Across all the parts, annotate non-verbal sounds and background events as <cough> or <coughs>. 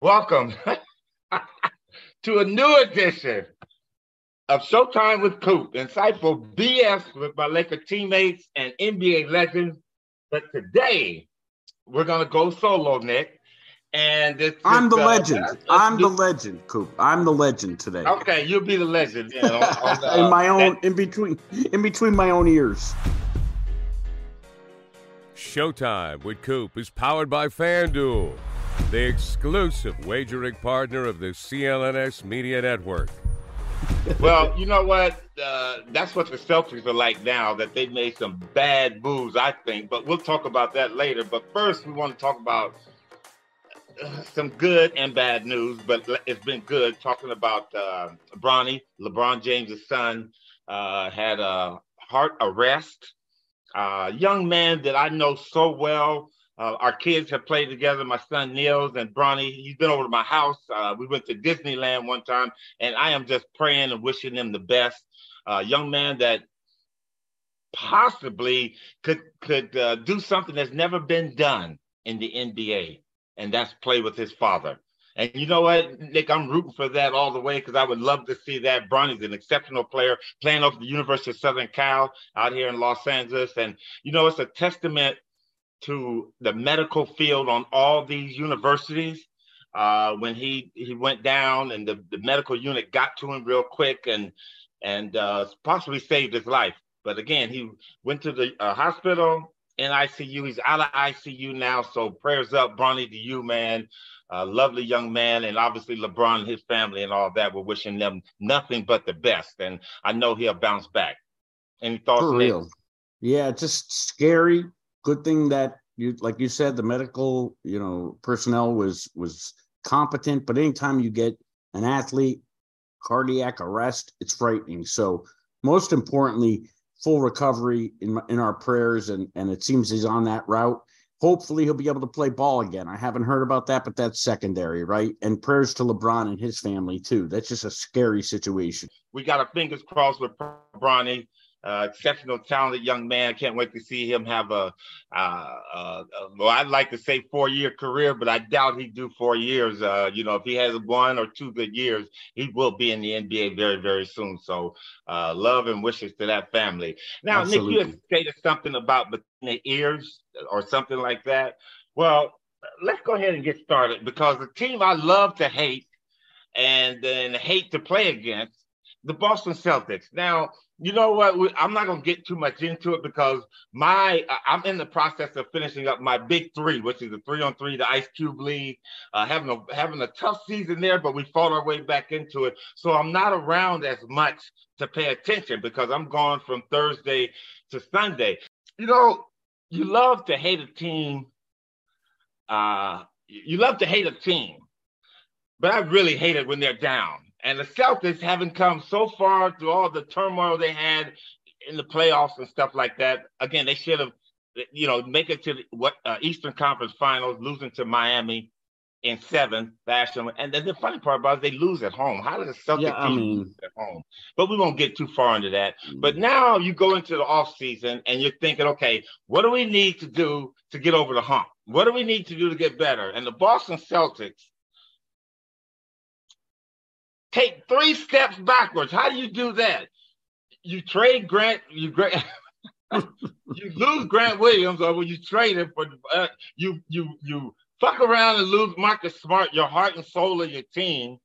Welcome <laughs> to a new edition of Showtime with Coop, insightful BS with my Laker teammates and NBA legends. But today we're gonna go solo, Nick. And it's, I'm the uh, legend. I'm the legend, Coop. I'm the legend today. Okay, you'll be the legend. Yeah, on, on the, <laughs> in my own, that... in between, in between my own ears. Showtime with Coop is powered by FanDuel the exclusive wagering partner of the CLNS Media Network. well, you know what? Uh, that's what the Celtics are like now, that they made some bad moves, I think. But we'll talk about that later. But first, we want to talk about uh, some good and bad news, but it's been good talking about uh, Bronny, LeBron James' son, uh, had a heart arrest. Uh, young man that I know so well uh, our kids have played together. My son Niels and Bronny, he's been over to my house. Uh, we went to Disneyland one time, and I am just praying and wishing them the best. Uh, young man that possibly could could uh, do something that's never been done in the NBA, and that's play with his father. And you know what, Nick, I'm rooting for that all the way because I would love to see that. Bronny's an exceptional player playing off the University of Southern Cal out here in Los Angeles. And, you know, it's a testament to the medical field on all these universities. Uh, when he he went down and the, the medical unit got to him real quick and and uh, possibly saved his life. But again, he went to the uh, hospital in ICU. He's out of ICU now. So prayers up, Bronny, to you, man. Uh, lovely young man, and obviously LeBron and his family and all that. We're wishing them nothing but the best, and I know he'll bounce back. Any thoughts? For real? Yeah, just scary good thing that you like you said the medical you know personnel was was competent but anytime you get an athlete cardiac arrest it's frightening. So most importantly full recovery in in our prayers and and it seems he's on that route. Hopefully he'll be able to play ball again. I haven't heard about that but that's secondary right? And prayers to lebron and his family too. That's just a scary situation. We got our fingers crossed with bronny uh, exceptional, talented young man. Can't wait to see him have a, uh, uh, well, I'd like to say four year career, but I doubt he'd do four years. Uh, you know, if he has one or two good years, he will be in the NBA very, very soon. So, uh, love and wishes to that family. Now, Absolutely. Nick, you had stated something about between the ears or something like that. Well, let's go ahead and get started because the team I love to hate and then hate to play against the Boston Celtics. Now, you know what? I'm not gonna get too much into it because my I'm in the process of finishing up my big three, which is the three on three, the Ice Cube League. Uh, having a having a tough season there, but we fought our way back into it. So I'm not around as much to pay attention because I'm gone from Thursday to Sunday. You know, you love to hate a team. Uh, you love to hate a team, but I really hate it when they're down and the Celtics haven't come so far through all the turmoil they had in the playoffs and stuff like that. Again, they should have, you know, make it to the, what uh, Eastern Conference Finals, losing to Miami in seven fashion. And then the funny part about it, they lose at home. How did the Celtics yeah, team mean, lose at home? But we won't get too far into that. Mm-hmm. But now you go into the off season and you're thinking, okay, what do we need to do to get over the hump? What do we need to do to get better? And the Boston Celtics take three steps backwards. How do you do that? You trade Grant, you Grant, <laughs> you lose Grant Williams, or when you trade him for uh, you you you fuck around and lose Marcus Smart, your heart and soul of your team.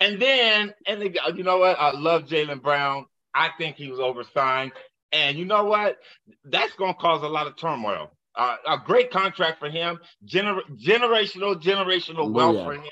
And then, and the, you know what? I love Jaylen Brown. I think he was oversigned. And you know what? That's going to cause a lot of turmoil. Uh, a great contract for him, Gener- generational, generational wealth yeah. for him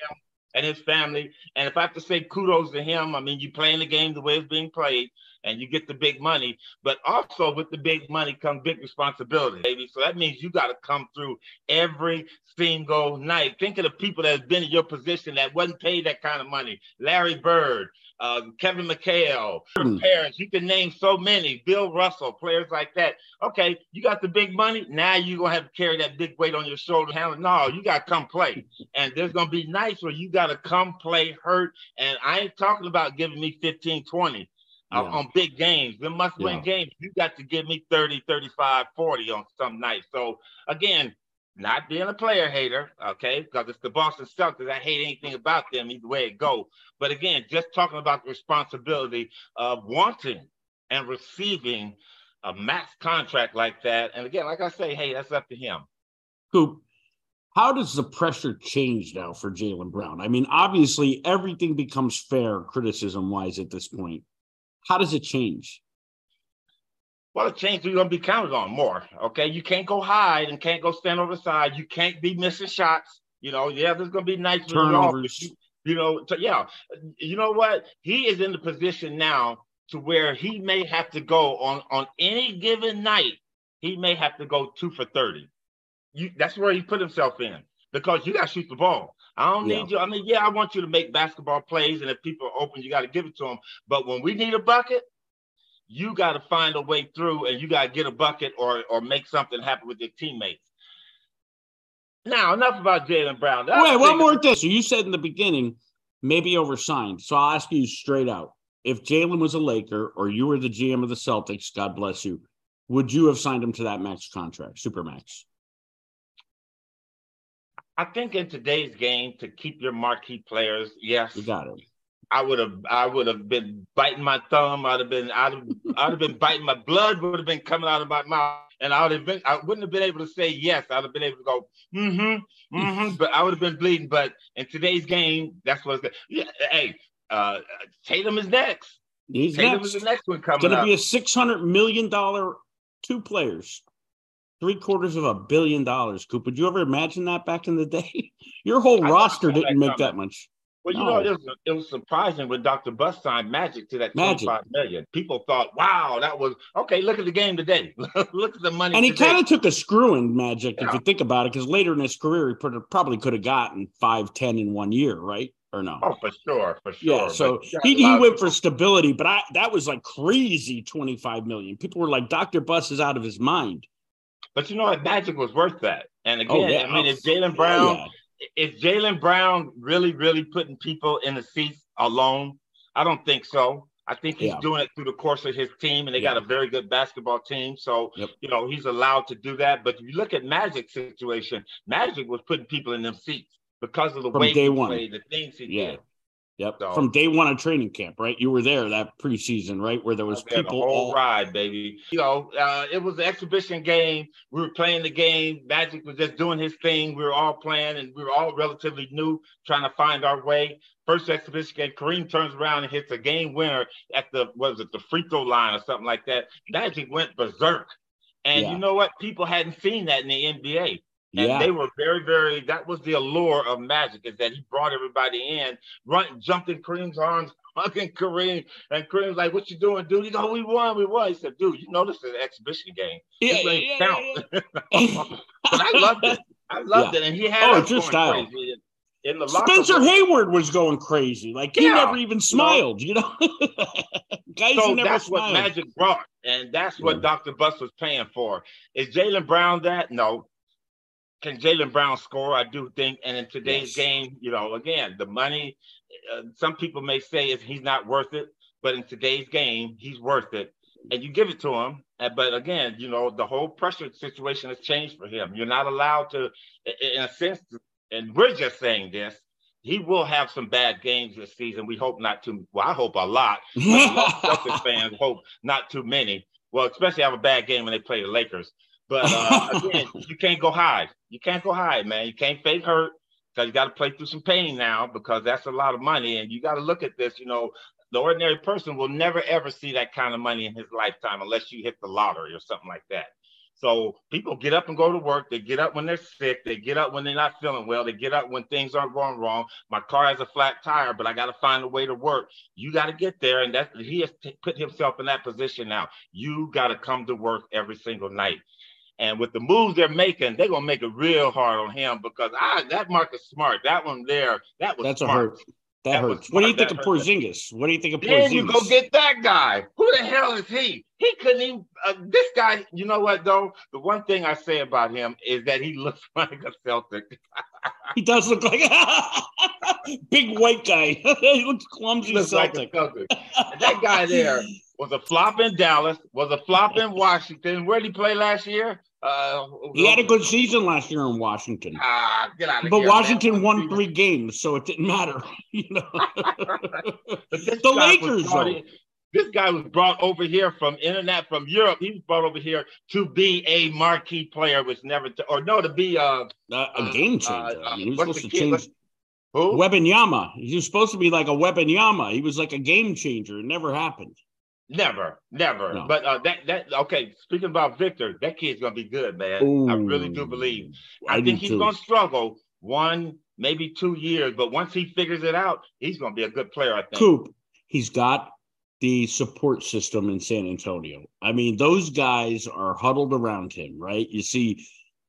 and his family. And if I have to say kudos to him, I mean, you playing the game the way it's being played and you get the big money, but also with the big money comes big responsibility, baby. So that means you got to come through every single night. Think of the people that have been in your position that wasn't paid that kind of money. Larry Bird, uh, Kevin McHale, mm. parents. You can name so many. Bill Russell, players like that. Okay, you got the big money. Now you're gonna have to carry that big weight on your shoulder. No, you gotta come play. And there's gonna be nights where you gotta come play hurt. And I ain't talking about giving me 15, 20. Uh, yeah. on big games, the must win yeah. games, you got to give me 30, 35, 40 on some nights. So again, not being a player hater, okay, because it's the Boston Celtics. I hate anything about them, either way it go. But again, just talking about the responsibility of wanting and receiving a max contract like that. And again, like I say, hey, that's up to him. Coop, how does the pressure change now for Jaylen Brown? I mean, obviously everything becomes fair criticism wise at this point. How does it change? Well, it changed. You're gonna be counted on more. Okay, you can't go hide and can't go stand over the side. You can't be missing shots. You know, yeah, there's gonna be nice turnovers. You, you know, to, yeah. You know what? He is in the position now to where he may have to go on on any given night. He may have to go two for thirty. You, that's where he put himself in because you got to shoot the ball. I don't need yeah. you. I mean, yeah, I want you to make basketball plays, and if people are open, you got to give it to them. But when we need a bucket, you got to find a way through and you got to get a bucket or or make something happen with your teammates. Now, enough about Jaylen Brown. That's Wait, one more thing. So you said in the beginning, maybe oversigned. So I'll ask you straight out. If Jaylen was a Laker or you were the GM of the Celtics, God bless you, would you have signed him to that max contract, super max? I think in today's game, to keep your marquee players, yes. You got it. I would have I would have been biting my thumb. I'd have been I'd have, I'd have been biting my blood would have been coming out of my mouth, and I would have been I wouldn't have been able to say yes. I'd have been able to go mm-hmm mm-hmm, <laughs> but I would have been bleeding. But in today's game, that's what's good. Yeah, hey, uh, Tatum is next. He's Tatum next. is the next one coming. It's going to be a six hundred million dollar two players three quarters of a billion dollars. Coop, would you ever imagine that back in the day? <laughs> Your whole I roster didn't make that much. Well, you no. know, it was, it was surprising when Dr. Buss signed Magic to that Magic. 25 million. People thought, wow, that was okay. Look at the game today. <laughs> look at the money. And he kind of took a screw in Magic, yeah. if you think about it, because later in his career, he probably could have gotten five, ten in one year, right? Or no? Oh, for sure, for sure. Yeah, so he, he went for stability, but I that was like crazy 25 million. People were like, Dr. Buss is out of his mind. But you know what? Magic was worth that. And oh, again, oh, yeah. I mean, if oh, Jaylen Brown, oh, yeah. Is Jaylen Brown really, really putting people in the seats alone? I don't think so. I think he's yeah. doing it through the course of his team, and they got a very good basketball team. So, yep. you know, he's allowed to do that. But if you look at Magic's situation, Magic was putting people in them seats because of the From way he one. played, the things he yeah. did. Yep. So, From day one of training camp, right? You were there that preseason, right? Where there was people the whole all... ride, baby. You know, uh, it was an exhibition game. We were playing the game. Magic was just doing his thing. We were all playing, and we were all relatively new, trying to find our way. First exhibition game, Kareem turns around and hits a game winner at the was it the free throw line or something like that. Magic went berserk. And yeah. you know what? People hadn't seen that in the NBA. And yeah. they were very, very, that was the allure of Magic, is that he brought everybody in, run, jumped in Kareem's arms, <laughs> hugging Kareem. And Kareem's like, What you doing, dude? He go, oh, We won, we won. He said, Dude, you know this is an exhibition game. Yeah, yeah, count. <laughs> Yeah, but I loved it. I loved it. And he had oh, it's your style. Crazy. In the Spencer room. Hayward was going crazy. Like he never even smiled, you know. <laughs> Guys so that's smiled. what Magic brought, and that's what Dr. Buss was paying for. Is Jaylen Brown that? No, can Jaylen Brown score? I do think. And in today's yes. game, you know, again, the money, uh, some people may say is he's not worth it, but in today's game, he's worth it. And you give it to him. But again, you know, the whole pressure situation has changed for him. You're not allowed to, in a sense, and we're just saying this. He will have some bad games this season. We hope not too. Well, I hope a lot. <laughs> Celtics fans hope not too many. Well, especially have a bad game when they play the Lakers. But uh, again, <laughs> you can't go hide. You can't go hide, man. You can't fake hurt because you got to play through some pain now because that's a lot of money. And you got to look at this. You know, the ordinary person will never ever see that kind of money in his lifetime unless you hit the lottery or something like that. So people get up and go to work. They get up when they're sick. They get up when they're not feeling well. They get up when things aren't going wrong. My car has a flat tire, but I got to find a way to work. You got to get there, and that he has t- put himself in that position now. You got to come to work every single night. And with the moves they're making, they're gonna make it real hard on him because I that Marcus Smart, that one there, that was that's smart. a hurt. That, that hurts. What do you think of Porzingis? What do you think of Porzingis? Then you go get that guy. Who the hell is he? He couldn't even. Uh, this guy, you know what though? The one thing I say about him is that he <laughs> looks like a Celtic. <laughs> he does look like a <laughs> big white guy. he looks clumsy. He looks Celtic. Like Celtic. that guy there was a flop in Dallas. Was a flop in Washington. Where did he play last year? Uh, he had a good season last year in Washington. Ah, get out of but here, Washington man. won three games, so it didn't matter. <laughs> You know, <laughs> the Lakers. This guy was brought over here from internet from Europe. He was brought over here to be a marquee player, which never, to, or no, to be a, uh, a game changer. Uh, I mean, he was supposed to change. Who? He was supposed to be like a Wembanyama. He was like a game changer. It never happened. Never, never. No. But uh, that that okay. Speaking about Victor, that kid's gonna be good, man. Ooh, I really do believe. I, I think he's too. gonna struggle one, maybe two years, but once he figures it out, he's gonna be a good player. I think. Coop, he's got the support system in San Antonio. I mean, those guys are huddled around him, right? You see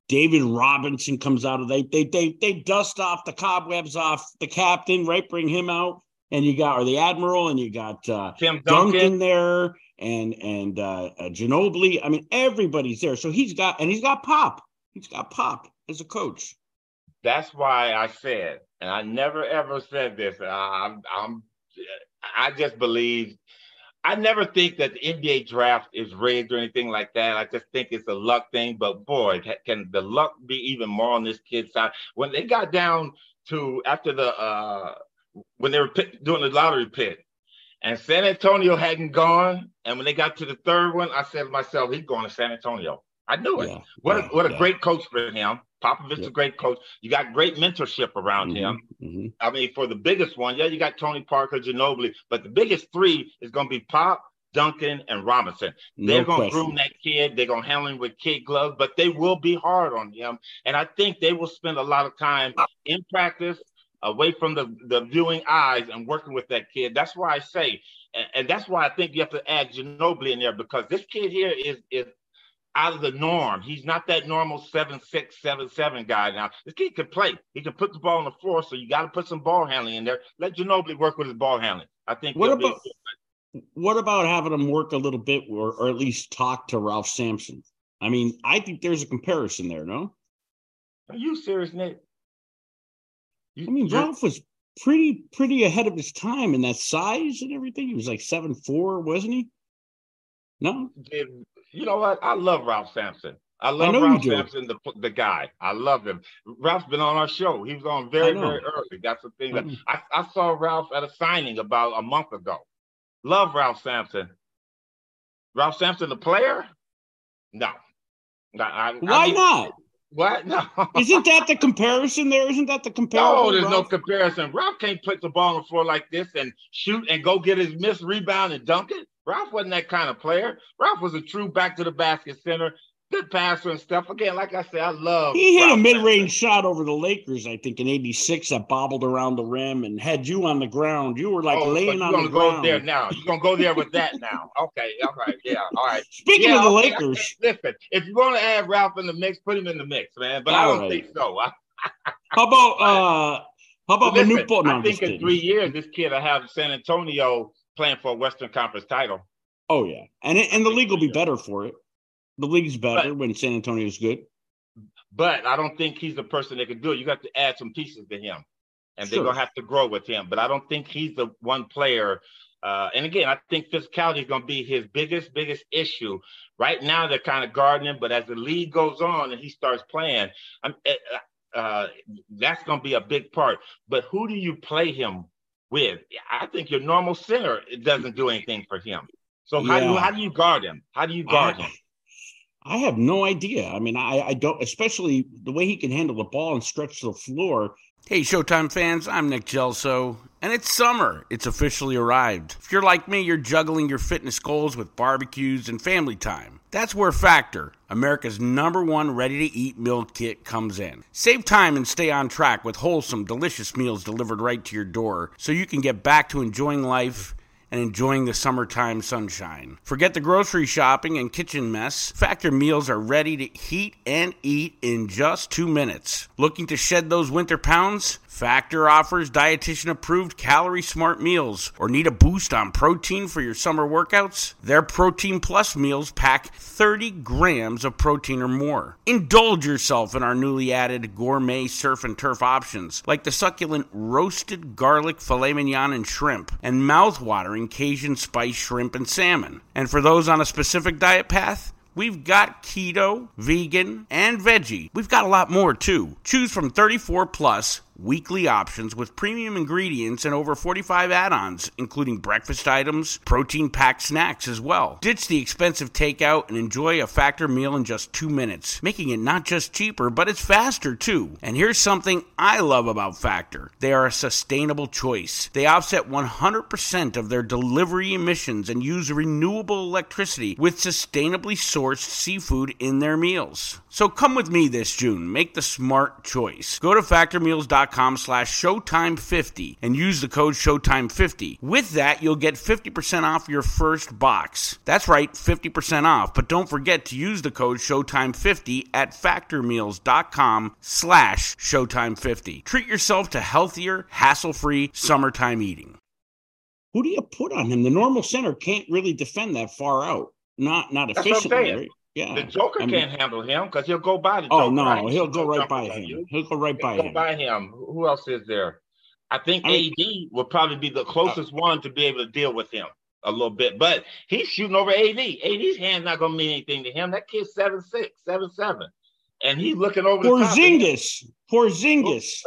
David Robinson comes out of they they they they dust off the cobwebs off the captain, right? Bring him out. And you got or the Admiral and you got uh Tim Duncan. Duncan there and and uh, uh Ginobili. I mean, everybody's there. So he's got and he's got Pop. He's got Pop as a coach. That's why I said, and I never ever said this. I'm I'm I just believe I never think that the NBA draft is rigged or anything like that. I just think it's a luck thing. But boy, can the luck be even more on this kid's side? When they got down to after the uh when they were doing the lottery pick, and San Antonio hadn't gone, and when they got to the third one, I said to myself, "He's going to San Antonio." I knew it. Yeah, what yeah, a, what a yeah. great coach for him. Popovich is a great coach. You got great mentorship around mm-hmm, him. Mm-hmm. I mean, for the biggest one, yeah, you got Tony Parker, Ginobili, but the biggest three is going to be Pop, Duncan, and Robinson. No They're going to groom that kid. They're going to handle him with kid gloves, but they will be hard on him. And I think they will spend a lot of time in practice, away from the, the viewing eyes, and working with that kid. That's why I say, and, and that's why I think you have to add Ginobili in there because this kid here is is out of the norm. He's not that normal seven six seven seven guy. Now this kid can play. He can put the ball on the floor. So you got to put some ball handling in there. Let Ginobili work with his ball handling. I think. What about what about having him work a little bit, or, or at least talk to Ralph Sampson? I mean, I think there's a comparison there. No. Are you serious, Nick? You, I mean, Ralph was pretty pretty ahead of his time in that size and everything. He was like seven four, wasn't he? No. You know what? I love Ralph Sampson. I love I Ralph Sampson, the the guy. I love him. Ralph's been on our show. He was on very very early. That's the thing. That, I, I saw Ralph at a signing about a month ago. Love Ralph Sampson. Ralph Sampson, the player? No. no I, Why I mean, not? What? No. <laughs> Isn't that the comparison there? Isn't that the comparison? No, there's Ralph? no comparison. Ralph can't put the ball on the floor like this and shoot and go get his missed rebound and dunk it. Ralph wasn't that kind of player. Ralph was a true back to the basket center, good passer and stuff. Again, like I said, I love. He hit a mid-range shot over the Lakers, I think, in '86 that bobbled around the rim and had you on the ground. You were like oh, laying on the go ground. there now. You're gonna go there with that now. Okay, all right, yeah, all right. Speaking yeah, of the okay, Lakers, listen, if you want to add Ralph in the mix, put him in the mix, man. But I don't right. think so. how about <laughs> uh? How about listen, Manute? No, I think in three years, this kid will have San Antonio playing for a Western Conference title. Oh yeah, and it, and the league will be better for it. The league's better but, when San Antonio's good. But I don't think he's the person that can do it. You got to add some pieces to him, and sure. they're gonna have to grow with him. But I don't think he's the one player. Uh, and again, I think physicality is going to be his biggest, biggest issue. Right now, they're kind of guarding him, but as the league goes on and he starts playing, I'm, eh, uh, that's going to be a big part. But who do you play him with? I think your normal center doesn't do anything for him. So how yeah. do you how do you guard him? How do you guard I, him? I have no idea. I mean, I, I don't, especially the way he can handle the ball and stretch the floor. Hey, Showtime fans, I'm Nick Gelso, and it's summer. It's officially arrived. If you're like me, you're juggling your fitness goals with barbecues and family time. That's where Factor, America's number one ready to eat meal kit, comes in. Save time and stay on track with wholesome, delicious meals delivered right to your door so you can get back to enjoying life and enjoying the summertime sunshine. Forget the grocery shopping and kitchen mess. Factor meals are ready to heat and eat in just two minutes. Looking to shed those winter pounds? Factor offers dietitian approved calorie smart meals or need a boost on protein for your summer workouts? Their Protein Plus meals pack 30 grams of protein or more. Indulge yourself in our newly added gourmet surf and turf options like the succulent roasted garlic filet mignon and shrimp and mouth-watering Cajun spice shrimp and salmon. And for those on a specific diet path, We've got keto, vegan, and veggie. We've got a lot more too. Choose from 34 plus weekly options with premium ingredients and over 45 add ons, including breakfast items, protein packed snacks as well. Ditch the expensive takeout and enjoy a factor meal in just two minutes, making it not just cheaper, but it's faster too. And here's something I love about Factor they are a sustainable choice. They offset 100% of their delivery emissions and use renewable electricity with sustainably sourced seafood in their meals. So come with me this June. Make the smart choice. Go to factormeals.com slash showtime50 and use the code showtime50. With that, you'll get 50% off your first box. That's right, 50% off. But don't forget to use the code showtime50 at factormeals.com slash showtime50. Treat yourself to healthier, hassle-free summertime eating. Who do you put on him? The normal center can't really defend that far out. Not not efficiently. Yeah, the Joker I mean, can't handle him because he'll go by the oh, Joker. Oh no, right? he'll go right by him. You. He'll go right by he'll him. Go by him. Who else is there? I think I mean, AD will probably be the closest uh, one to be able to deal with him a little bit, but he's shooting over AD. AD's hand's not gonna mean anything to him. That kid's seven six, seven seven, and he's looking over. Porzingis, Porzingis.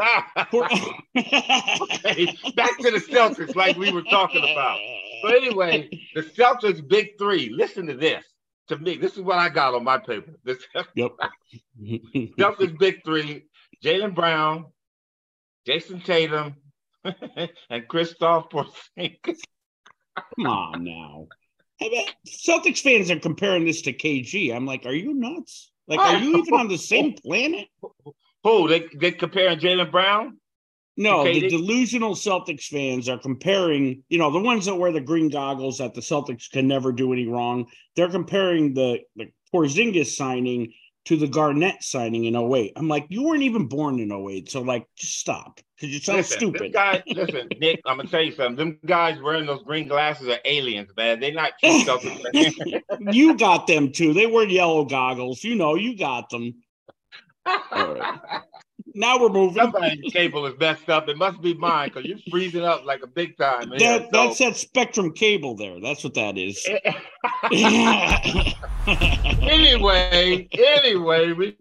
Poor... <laughs> <laughs> okay, back to the Celtics, like we were talking about. So anyway, the Celtics big three. Listen to this to me, this is what I got on my paper. This yep. <laughs> Celtics big three: Jaylen Brown, Jayson Tatum, <laughs> and Kristaps Porzingis. Come on now. Celtics fans are comparing this to KG. I'm like, are you nuts? Like, are you even on the same <laughs> planet? Who they they comparing Jaylen Brown? No, the delusional Celtics fans are comparing, you know, the ones that wear the green goggles that the Celtics can never do any wrong. They're comparing the, the Porzingis signing to the Garnett signing in 08. I'm like, you weren't even born in 08. So, like, just stop because you sound listen, stupid. Guy, <laughs> listen, Nick, I'm going to tell you something. Them guys wearing those green glasses are aliens, man. They're not Celtics. <laughs> you got them too. They wear yellow goggles. You know, you got them. Now we're moving. Somebody's cable is messed up. It must be mine because you're freezing up like a big time. That, so. That's that Spectrum cable there. That's what that is. <laughs> <laughs> anyway, anyway, we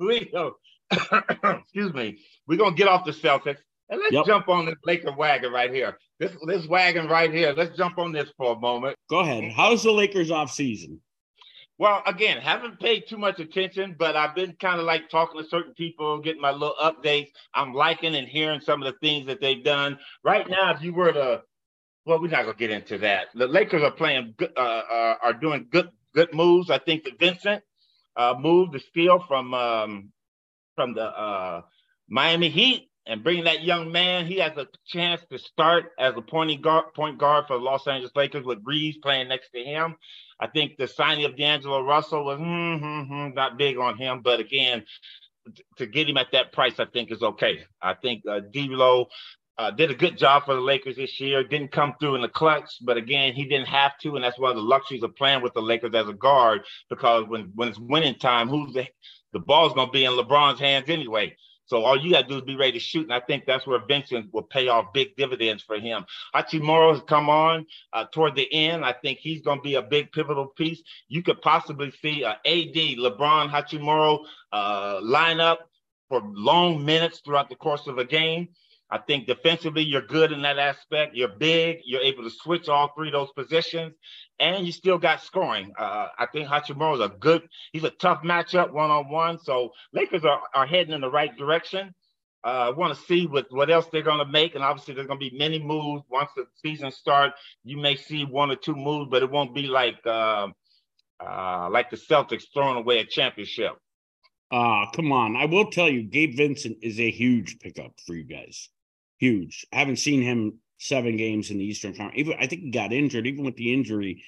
we go. <coughs> excuse me. We're gonna get off the Celtics and let's yep. jump on this Laker wagon right here. This this wagon right here. Let's jump on this for a moment. Go ahead. How's the Lakers off season? Well, again, haven't paid too much attention, but I've been kind of like talking to certain people, getting my little updates. I'm liking and hearing some of the things that they've done. Right now, if you were to, well, we're not gonna get into that. The Lakers are playing, good, uh, uh, are doing good, good moves. I think that Vincent uh, moved the steal from um, from the uh, Miami Heat and bringing that young man, he has a chance to start as a point guard, point guard for the Los Angeles Lakers with Reaves playing next to him. I think the signing of D'Angelo Russell was mm-hmm, not big on him, but again, to get him at that price, I think is okay. I think uh, D'Lo uh, did a good job for the Lakers this year. Didn't come through in the clutch, but again, he didn't have to, and that's one of the luxuries of playing with the Lakers as a guard because when when it's winning time, who's the the ball's gonna be in LeBron's hands anyway. So all you got to do is be ready to shoot. And I think that's where Vincent will pay off big dividends for him. Hachimura has come on uh, toward the end. I think he's going to be a big pivotal piece. You could possibly see a AD, LeBron, Hachimura uh, lineup for long minutes throughout the course of a game. I think defensively, you're good in that aspect. You're big. You're able to switch all three of those positions, and you still got scoring. Uh, I think Hachimura is a good. He's a tough matchup one on one. So Lakers are, are heading in the right direction. Uh, I want to see what, what else they're going to make, and obviously there's going to be many moves once the season starts. You may see one or two moves, but it won't be like uh, uh, like the Celtics throwing away a championship. Ah, come on! I will tell you, Gabe Vincent is a huge pickup for you guys huge. I haven't seen him seven games in the Eastern Conference. Even I think he got injured. Even with the injury,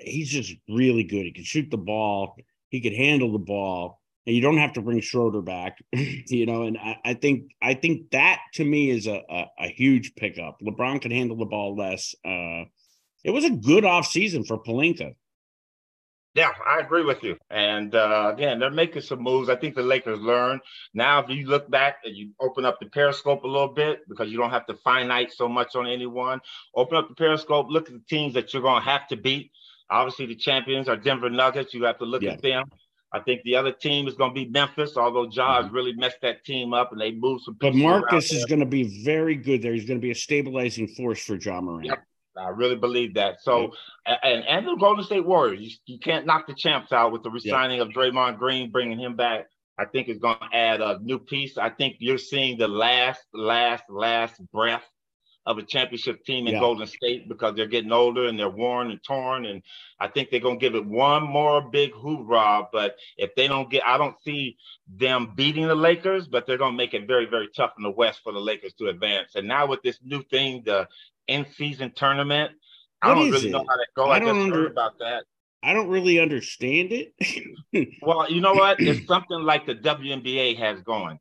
he's just really good. He can shoot the ball. He could handle the ball, and you don't have to bring Schroeder back. <laughs> you know, and I, I, think I think that to me is a, a, a huge pickup. LeBron can handle the ball less. Uh, it was a good off season for Pelinka. Yeah, I agree with you. And uh, again, they're making some moves. I think the Lakers learned. Now, if you look back and you open up the periscope a little bit because you don't have to finite so much on anyone, open up the periscope, look at the teams that you're going to have to beat. Obviously, the champions are Denver Nuggets. You have to look yeah. at them. I think the other team is going to be Memphis, although Ja's mm-hmm. really messed that team up and they moved some. But Marcus is going to be very good there. He's going to be a stabilizing force for Ja Morant. Yep. I really believe that. So, mm-hmm. yep. and and the Golden State Warriors, you, you, can't knock the champs out with the resigning yep. of Draymond Green, bringing him back. I think it's going to add a new piece. I think you're seeing the last, last, last breath of a championship team in yeah. Golden State because they're getting older and they're worn and torn. And I think they're going to give it one more big hoorah. But if they don't get, I don't see them beating the Lakers, but they're going to make it very, very tough in the West for the Lakers to advance. And now with this new thing, the in season tournament, what I don't really it? know how that goes. I, I don't under- heard about that. I don't really understand it. <laughs> well, you know what? It's <clears throat> something like the WNBA has going.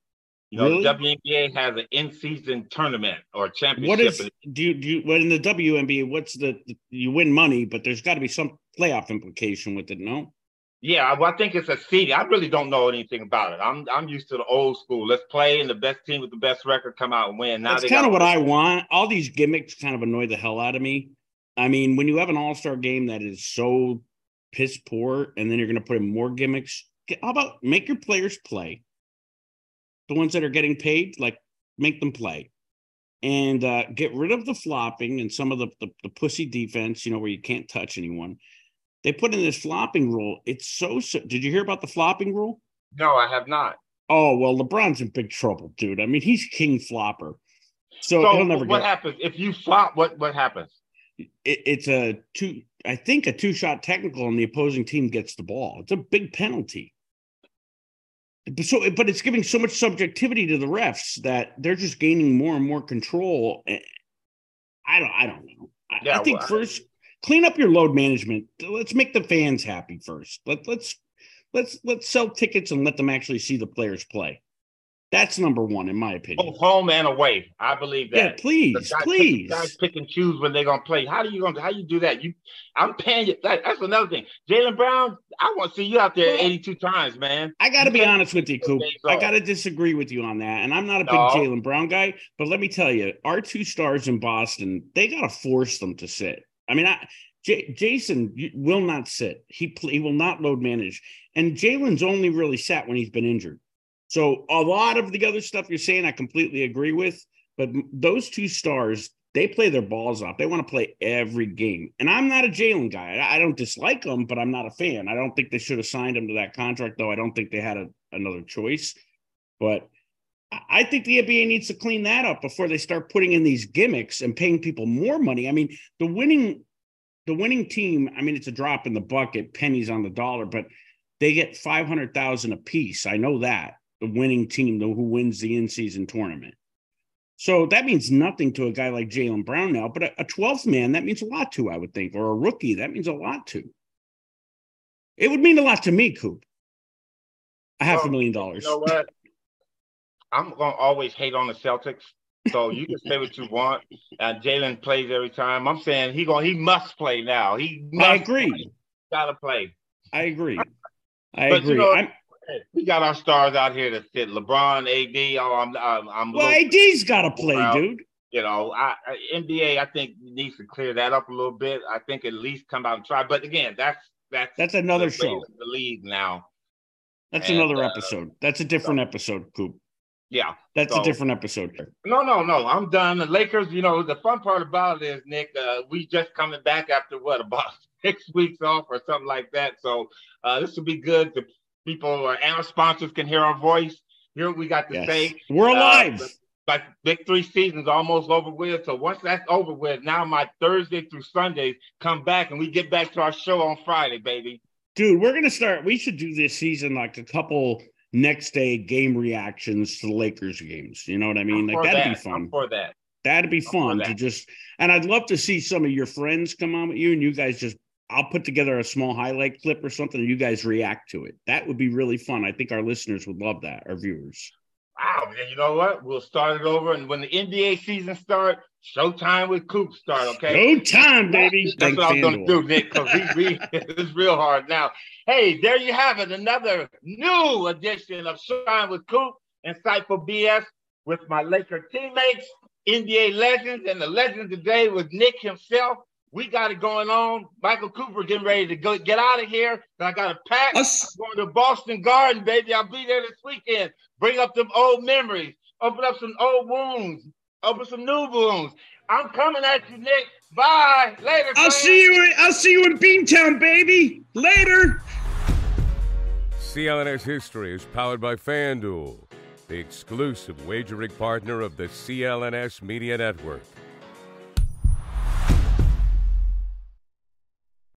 You know, really? WNBA has an in-season tournament or championship. What is do you do? You, well, in the WNBA, what's the, the you win money, but there's got to be some playoff implication with it, no? Yeah, well, I think it's a seeding. I really don't know anything about it. I'm I'm used to the old school. Let's play, and the best team with the best record come out and win. Now That's kind of what I want. All these gimmicks kind of annoy the hell out of me. I mean, when you have an All Star game that is so piss poor, and then you're going to put in more gimmicks. How about make your players play? the ones that are getting paid, like make them play and uh, get rid of the flopping and some of the, the, the pussy defense, you know, where you can't touch anyone. They put in this flopping rule. It's so, so. Did you hear about the flopping rule? No, I have not. Oh well, LeBron's in big trouble, dude. I mean, he's king flopper. So, so he'll never what get... happens if you flop? What what happens? It, it's a two. I think a two shot technical, and the opposing team gets the ball. It's a big penalty so but it's giving so much subjectivity to the refs that they're just gaining more and more control eh, i don't i don't know i, yeah, I think well, first clean up your load management let's make the fans happy first Let, let's let's let's sell tickets and let them actually see the players play that's number one, in my opinion. Both home and away. I believe that. Yeah, please, guys please. Guys pick and choose when they're gonna play. How do you gonna how you do that? You I'm paying you. That, that's another thing. Jaylen Brown, I want to see you out there 82 times, man. I gotta be honest with you, Coop. I gotta disagree with you on that. And I'm not a big no. Jaylen Brown guy, but let me tell you, our two stars in Boston, they gotta force them to sit. I mean, I J- Jayson will not sit. He he will not load manage. And Jaylen's only really sat when he's been injured. So a lot of the other stuff you're saying, I completely agree with. But those two stars, they play their balls off. They want to play every game. And I'm not a Jaylen guy. I don't dislike him, but I'm not a fan. I don't think they should have signed him to that contract, though. I don't think they had a, another choice. But I think the NBA needs to clean that up before they start putting in these gimmicks and paying people more money. I mean, the winning the winning team, I mean, it's a drop in the bucket, pennies on the dollar, but they get 500,000 a piece. I know that the winning team the who wins the in-season tournament. So that means nothing to a guy like Jaylen Brown now, but a, 12th man, that means a lot to, I would think, or a rookie, that means a lot to. It would mean a lot to me, Coop. A half well, a million dollars. You know what? <laughs> I'm going to always hate on the Celtics. So you can say what you want. And Jaylen plays every time. I'm saying he going he must play now. He I agree. Gotta play. I agree. I but, agree. You know, we got our stars out here to sit. LeBron, AD. Oh, I'm, I'm, I'm well, AD's got to play, dude. You know, I, NBA, I think needs to clear that up a little bit. I think at least come out and try. But again, that's that's that's another show. The league now. That's and, another uh, episode. That's a different so, episode, Coop. Yeah, that's so, a different episode. No, no, no. I'm done. The Lakers. You know, the fun part about it is Nick. Uh, we just coming back after what about <laughs> six weeks off or something like that. So uh, this will be good to people or our sponsors can hear our voice, hear what we got to yes. say. We're uh, alive. Uh, like big three seasons almost over with. So once that's over with, now my Thursday through Sundays come back and we get back to our show on Friday, baby. Dude, we're gonna start. We should do this season like a couple next day game reactions to the Lakers games. You know what I mean? I'm like that'd that. be fun. I'm for that. That'd be fun to just and I'd love to see some of your friends come on with you and you guys just I'll put together a small highlight clip or something, and you guys react to it. That would be really fun. I think our listeners would love that. Our viewers. Wow, you know what? We'll start it over, and when the NBA season starts, Showtime with Coop start. Okay, Showtime, baby. That's what I'm going to do, Nick. Because we, we <laughs> it's real hard now. Hey, there you have it. Another new edition of Showtime with Coop, insightful BS with my Laker teammates, NBA legends, and the legend today was Nick himself. We got it going on. Michael Cooper getting ready to go get out of here. I got a pack. Us- I'm going to Boston Garden, baby. I'll be there this weekend. Bring up them old memories. Open up some old wounds. Open some new balloons. I'm coming at you, Nick. Bye. Later. I'll fam. see you. In, I'll see you in Beantown, baby. Later. CLNS History is powered by FanDuel, the exclusive wagering partner of the CLNS Media Network.